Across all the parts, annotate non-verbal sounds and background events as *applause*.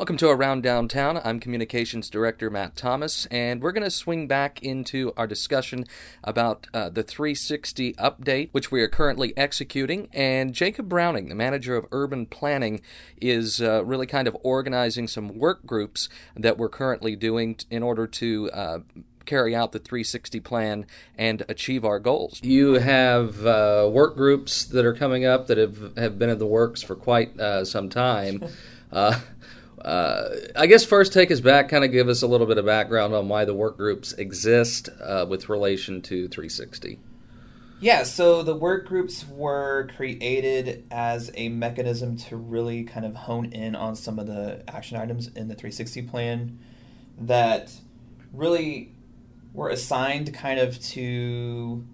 Welcome to Around Downtown. I'm Communications Director Matt Thomas, and we're going to swing back into our discussion about uh, the 360 update, which we are currently executing. And Jacob Browning, the manager of urban planning, is uh, really kind of organizing some work groups that we're currently doing in order to uh, carry out the 360 plan and achieve our goals. You have uh, work groups that are coming up that have, have been in the works for quite uh, some time. *laughs* Uh, uh, I guess first take us back, kind of give us a little bit of background on why the work groups exist uh, with relation to 360. Yeah, so the work groups were created as a mechanism to really kind of hone in on some of the action items in the 360 plan that really were assigned kind of to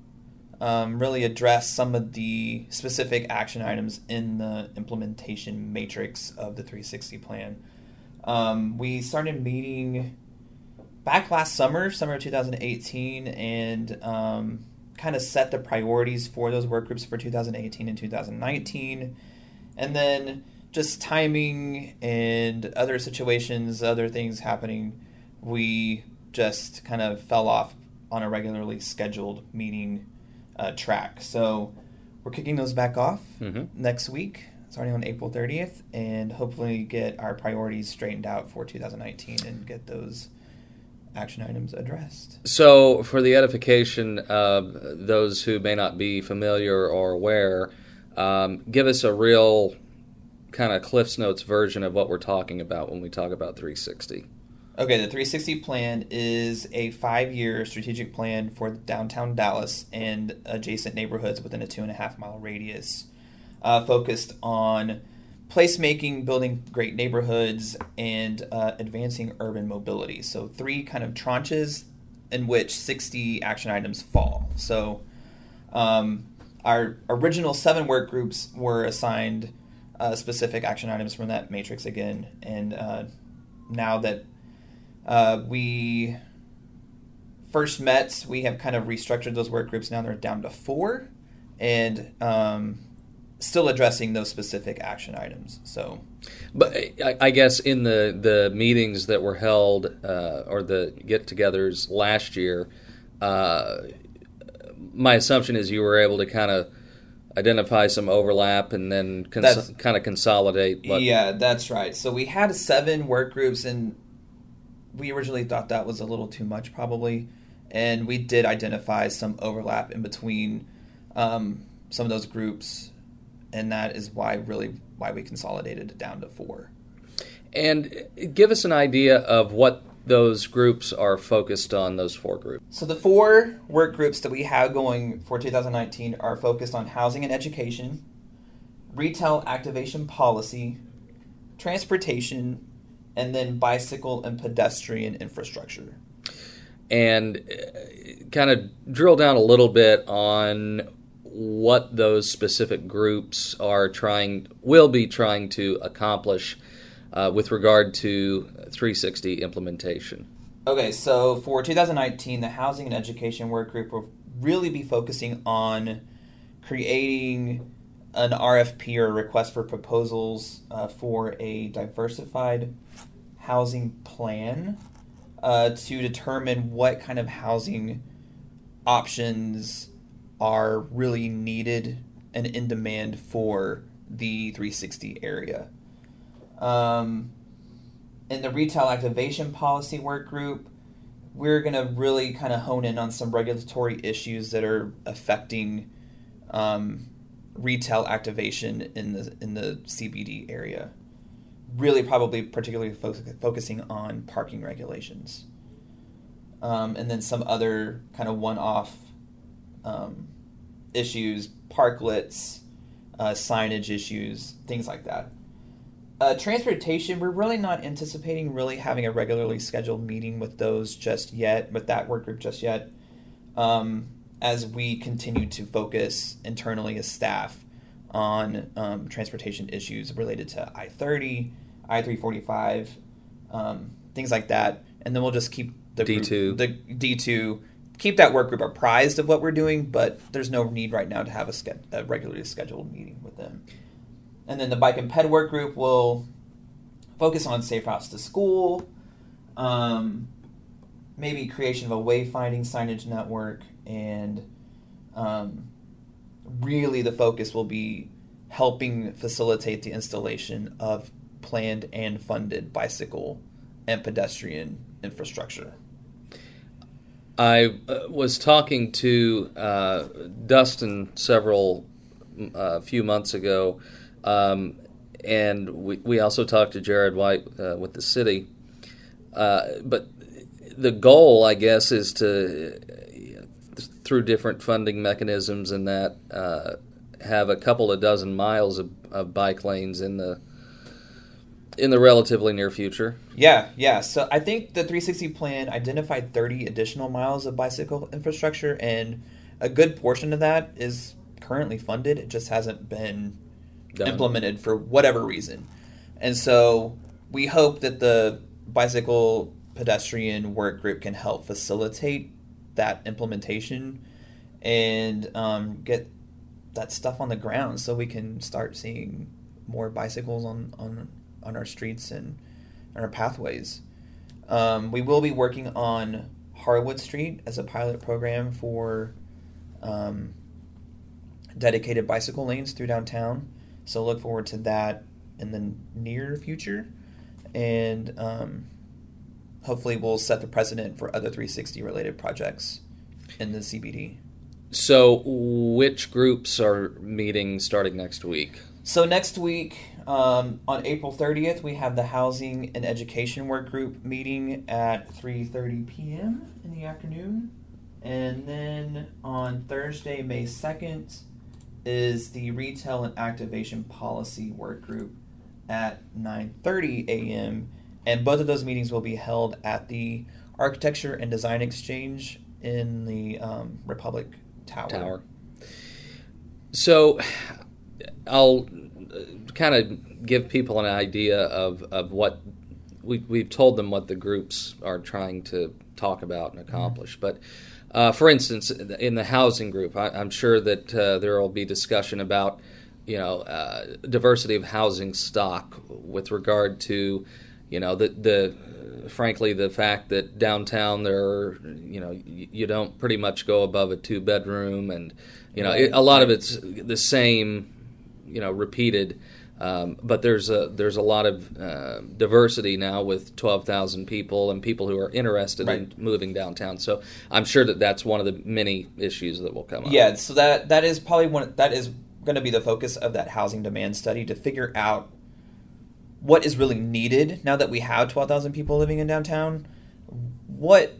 um, really address some of the specific action items in the implementation matrix of the 360 plan. Um, we started meeting back last summer, summer of 2018, and um, kind of set the priorities for those work groups for 2018 and 2019. And then just timing and other situations, other things happening, we just kind of fell off on a regularly scheduled meeting uh, track. So we're kicking those back off mm-hmm. next week starting on April 30th, and hopefully get our priorities straightened out for 2019 and get those action items addressed. So, for the edification of those who may not be familiar or aware, um, give us a real kind of Cliff's Notes version of what we're talking about when we talk about 360. Okay, the 360 plan is a five year strategic plan for downtown Dallas and adjacent neighborhoods within a two and a half mile radius uh, focused on placemaking, building great neighborhoods, and uh, advancing urban mobility. So, three kind of tranches in which 60 action items fall. So, um, our original seven work groups were assigned uh, specific action items from that matrix again. And uh, now that uh, we first met, we have kind of restructured those work groups. Now they're down to four. And um, still addressing those specific action items. So, but I, I guess in the the meetings that were held uh, or the get-togethers last year, uh, my assumption is you were able to kind of identify some overlap and then cons- kind of consolidate. yeah, that's right. So we had seven work groups, and we originally thought that was a little too much, probably, and we did identify some overlap in between. Um, some of those groups and that is why really why we consolidated it down to four. And give us an idea of what those groups are focused on. Those four groups. So the four work groups that we have going for 2019 are focused on housing and education, retail activation policy, transportation, and then bicycle and pedestrian infrastructure. And uh, kind of drill down a little bit on what those specific groups are trying will be trying to accomplish uh, with regard to 360 implementation. Okay, so for 2019, the Housing and Education Work Group will really be focusing on creating an RFP or request for proposals uh, for a diversified housing plan uh, to determine what kind of housing options are really needed and in demand for the 360 area. Um, in the retail activation policy work group, we're going to really kind of hone in on some regulatory issues that are affecting um, retail activation in the in the CBD area. Really, probably particularly fo- focusing on parking regulations, um, and then some other kind of one-off um, issues, parklets, uh, signage issues, things like that. Uh, transportation, we're really not anticipating really having a regularly scheduled meeting with those just yet, with that work group just yet, um, as we continue to focus internally as staff on um, transportation issues related to I 30, I 345, um, things like that. And then we'll just keep the D2. Group, the D2 keep that work group apprised of what we're doing, but there's no need right now to have a, a regularly scheduled meeting with them. And then the bike and ped work group will focus on safe routes to school, um, maybe creation of a wayfinding signage network, and um, really the focus will be helping facilitate the installation of planned and funded bicycle and pedestrian infrastructure. I uh, was talking to uh, Dustin several a uh, few months ago, um, and we, we also talked to Jared White uh, with the city. Uh, but the goal, I guess, is to through different funding mechanisms and that uh, have a couple of dozen miles of, of bike lanes in the in the relatively near future. Yeah, yeah. So I think the 360 plan identified 30 additional miles of bicycle infrastructure, and a good portion of that is currently funded. It just hasn't been Done. implemented for whatever reason. And so we hope that the bicycle pedestrian work group can help facilitate that implementation and um, get that stuff on the ground so we can start seeing more bicycles on, on, on our streets and on our pathways. Um, we will be working on Harwood Street as a pilot program for um, dedicated bicycle lanes through downtown. So look forward to that in the near future, and um, hopefully we'll set the precedent for other 360 related projects in the CBD. So, which groups are meeting starting next week? So next week, um, on April 30th, we have the Housing and Education Work Group meeting at 3:30 p.m. in the afternoon, and then on Thursday, May 2nd, is the Retail and Activation Policy Work Group at 9:30 a.m. and both of those meetings will be held at the Architecture and Design Exchange in the um, Republic Tower. Tower. So, I'll kind of give people an idea of, of what we, we've told them what the groups are trying to talk about and accomplish, mm-hmm. but uh, for instance, in the housing group, I, am sure that uh, there will be discussion about, you know, uh, diversity of housing stock with regard to, you know, the the frankly the fact that downtown there are, you know, you, you don't pretty much go above a two bedroom, and you know, it, a lot of it's the same, you know, repeated. Um, but there's a there's a lot of uh, diversity now with 12,000 people and people who are interested right. in moving downtown. So I'm sure that that's one of the many issues that will come up. Yeah, so that that is probably one that is going to be the focus of that housing demand study to figure out what is really needed now that we have 12,000 people living in downtown. What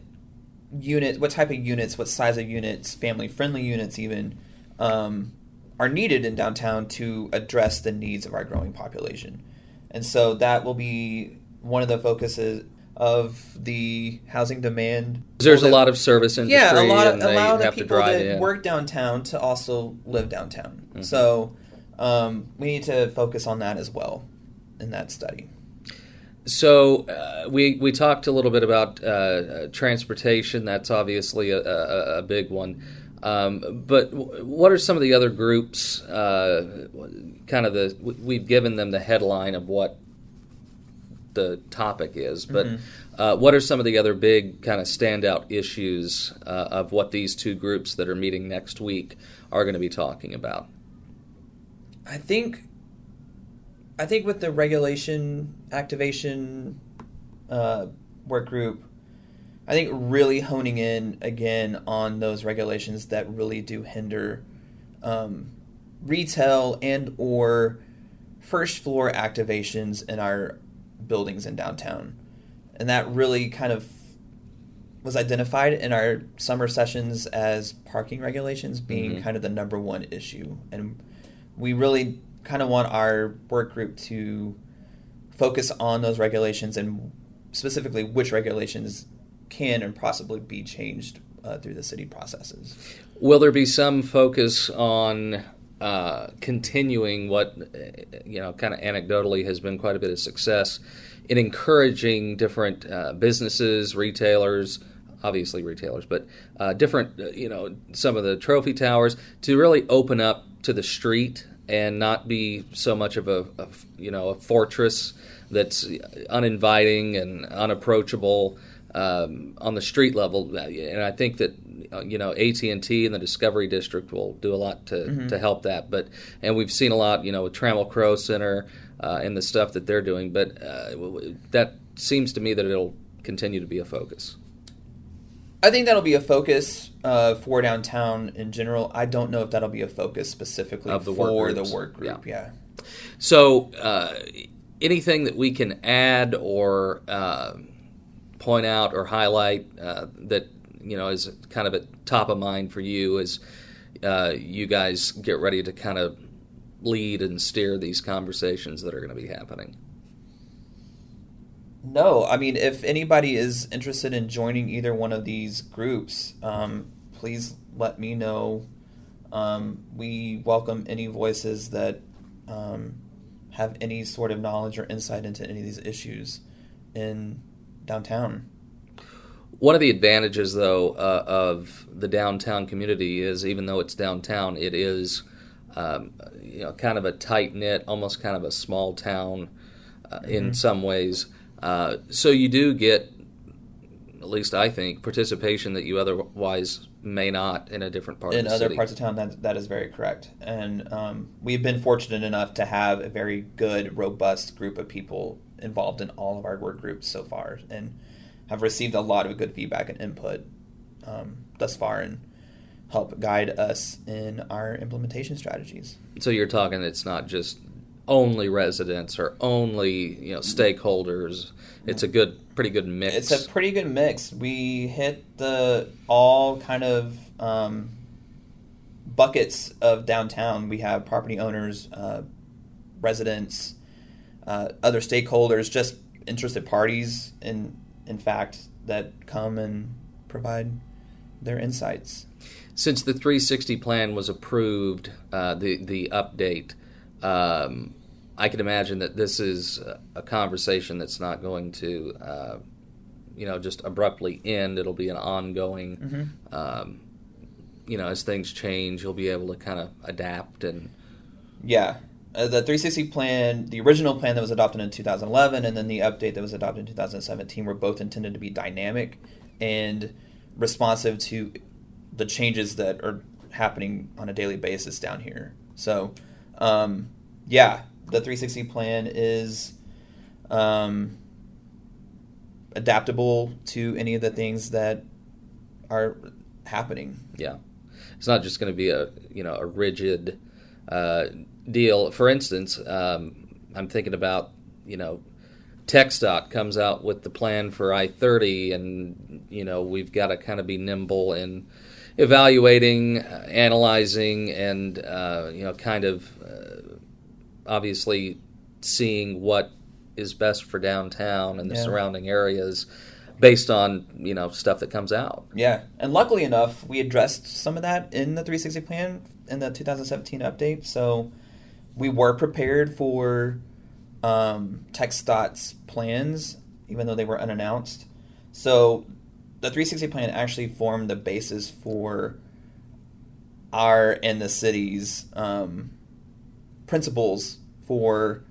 unit, what type of units, what size of units, family friendly units, even. Um, are needed in downtown to address the needs of our growing population. And so that will be one of the focuses of the housing demand. There's a lot of service industry. Yeah, a lot of allow the people that work downtown to also live downtown. Mm-hmm. So um, we need to focus on that as well in that study. So uh, we we talked a little bit about uh, transportation. That's obviously a, a, a big one. Um, but what are some of the other groups? Uh, kind of the we've given them the headline of what the topic is, but mm-hmm. uh, what are some of the other big kind of standout issues uh, of what these two groups that are meeting next week are going to be talking about? I think, I think with the regulation activation uh, work group, I think really honing in again on those regulations that really do hinder um, retail and or first floor activations in our buildings in downtown, and that really kind of was identified in our summer sessions as parking regulations being mm-hmm. kind of the number one issue, and we really kind of want our work group to focus on those regulations and specifically which regulations can and possibly be changed uh, through the city processes. Will there be some focus on uh, continuing what, uh, you know, kind of anecdotally has been quite a bit of success in encouraging different uh, businesses, retailers, obviously retailers, but uh, different, uh, you know, some of the trophy towers to really open up to the street and not be so much of a, a you know, a fortress that's uninviting and unapproachable um, on the street level. And I think that uh, you know AT and T and the Discovery District will do a lot to, mm-hmm. to help that. But and we've seen a lot, you know, with Trammell Crow Center uh, and the stuff that they're doing. But uh, that seems to me that it'll continue to be a focus. I think that'll be a focus uh, for downtown in general. I don't know if that'll be a focus specifically the for the work group. Yeah. yeah. So, uh, anything that we can add or uh, point out or highlight uh, that you know is kind of at top of mind for you as uh, you guys get ready to kind of lead and steer these conversations that are going to be happening? No, I mean, if anybody is interested in joining either one of these groups, um, please let me know. Um, we welcome any voices that um, have any sort of knowledge or insight into any of these issues in downtown. One of the advantages, though, uh, of the downtown community is even though it's downtown, it is um, you know kind of a tight knit, almost kind of a small town uh, mm-hmm. in some ways. Uh, so you do get, at least I think, participation that you otherwise may not in a different part in of other city. parts of town. That that is very correct, and um, we've been fortunate enough to have a very good, robust group of people involved in all of our work groups so far, and have received a lot of good feedback and input um, thus far, and help guide us in our implementation strategies. So you're talking it's not just only residents or only you know stakeholders. It's a good, pretty good mix. It's a pretty good mix. We hit the all kind of um, buckets of downtown. We have property owners, uh, residents, uh, other stakeholders, just interested parties. In in fact, that come and provide their insights. Since the 360 plan was approved, uh, the the update. Um, I can imagine that this is a conversation that's not going to, uh, you know, just abruptly end. It'll be an ongoing, mm-hmm. um, you know, as things change, you'll be able to kind of adapt and. Yeah, uh, the 360 plan, the original plan that was adopted in 2011, and then the update that was adopted in 2017 were both intended to be dynamic and responsive to the changes that are happening on a daily basis down here. So, um, yeah, the 360 plan is um, adaptable to any of the things that are happening. Yeah, it's not just going to be a you know a rigid uh, deal. For instance, um, I'm thinking about you know TxDOT comes out with the plan for I-30, and you know we've got to kind of be nimble in evaluating, uh, analyzing, and uh, you know kind of uh, obviously seeing what is best for downtown and the yeah. surrounding areas based on you know stuff that comes out. Yeah, and luckily enough, we addressed some of that in the 360 plan in the 2017 update. So we were prepared for um, TxDOT's plans, even though they were unannounced. So the 360 plan actually formed the basis for our and the city's um, principles for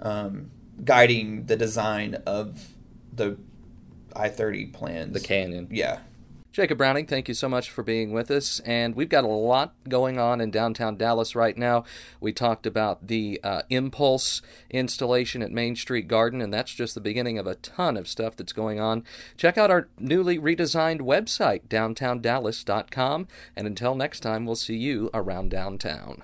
um, guiding the design of the I 30 plans. The canyon. Yeah. Jacob Browning, thank you so much for being with us. And we've got a lot going on in downtown Dallas right now. We talked about the uh, Impulse installation at Main Street Garden, and that's just the beginning of a ton of stuff that's going on. Check out our newly redesigned website, downtowndallas.com. And until next time, we'll see you around downtown.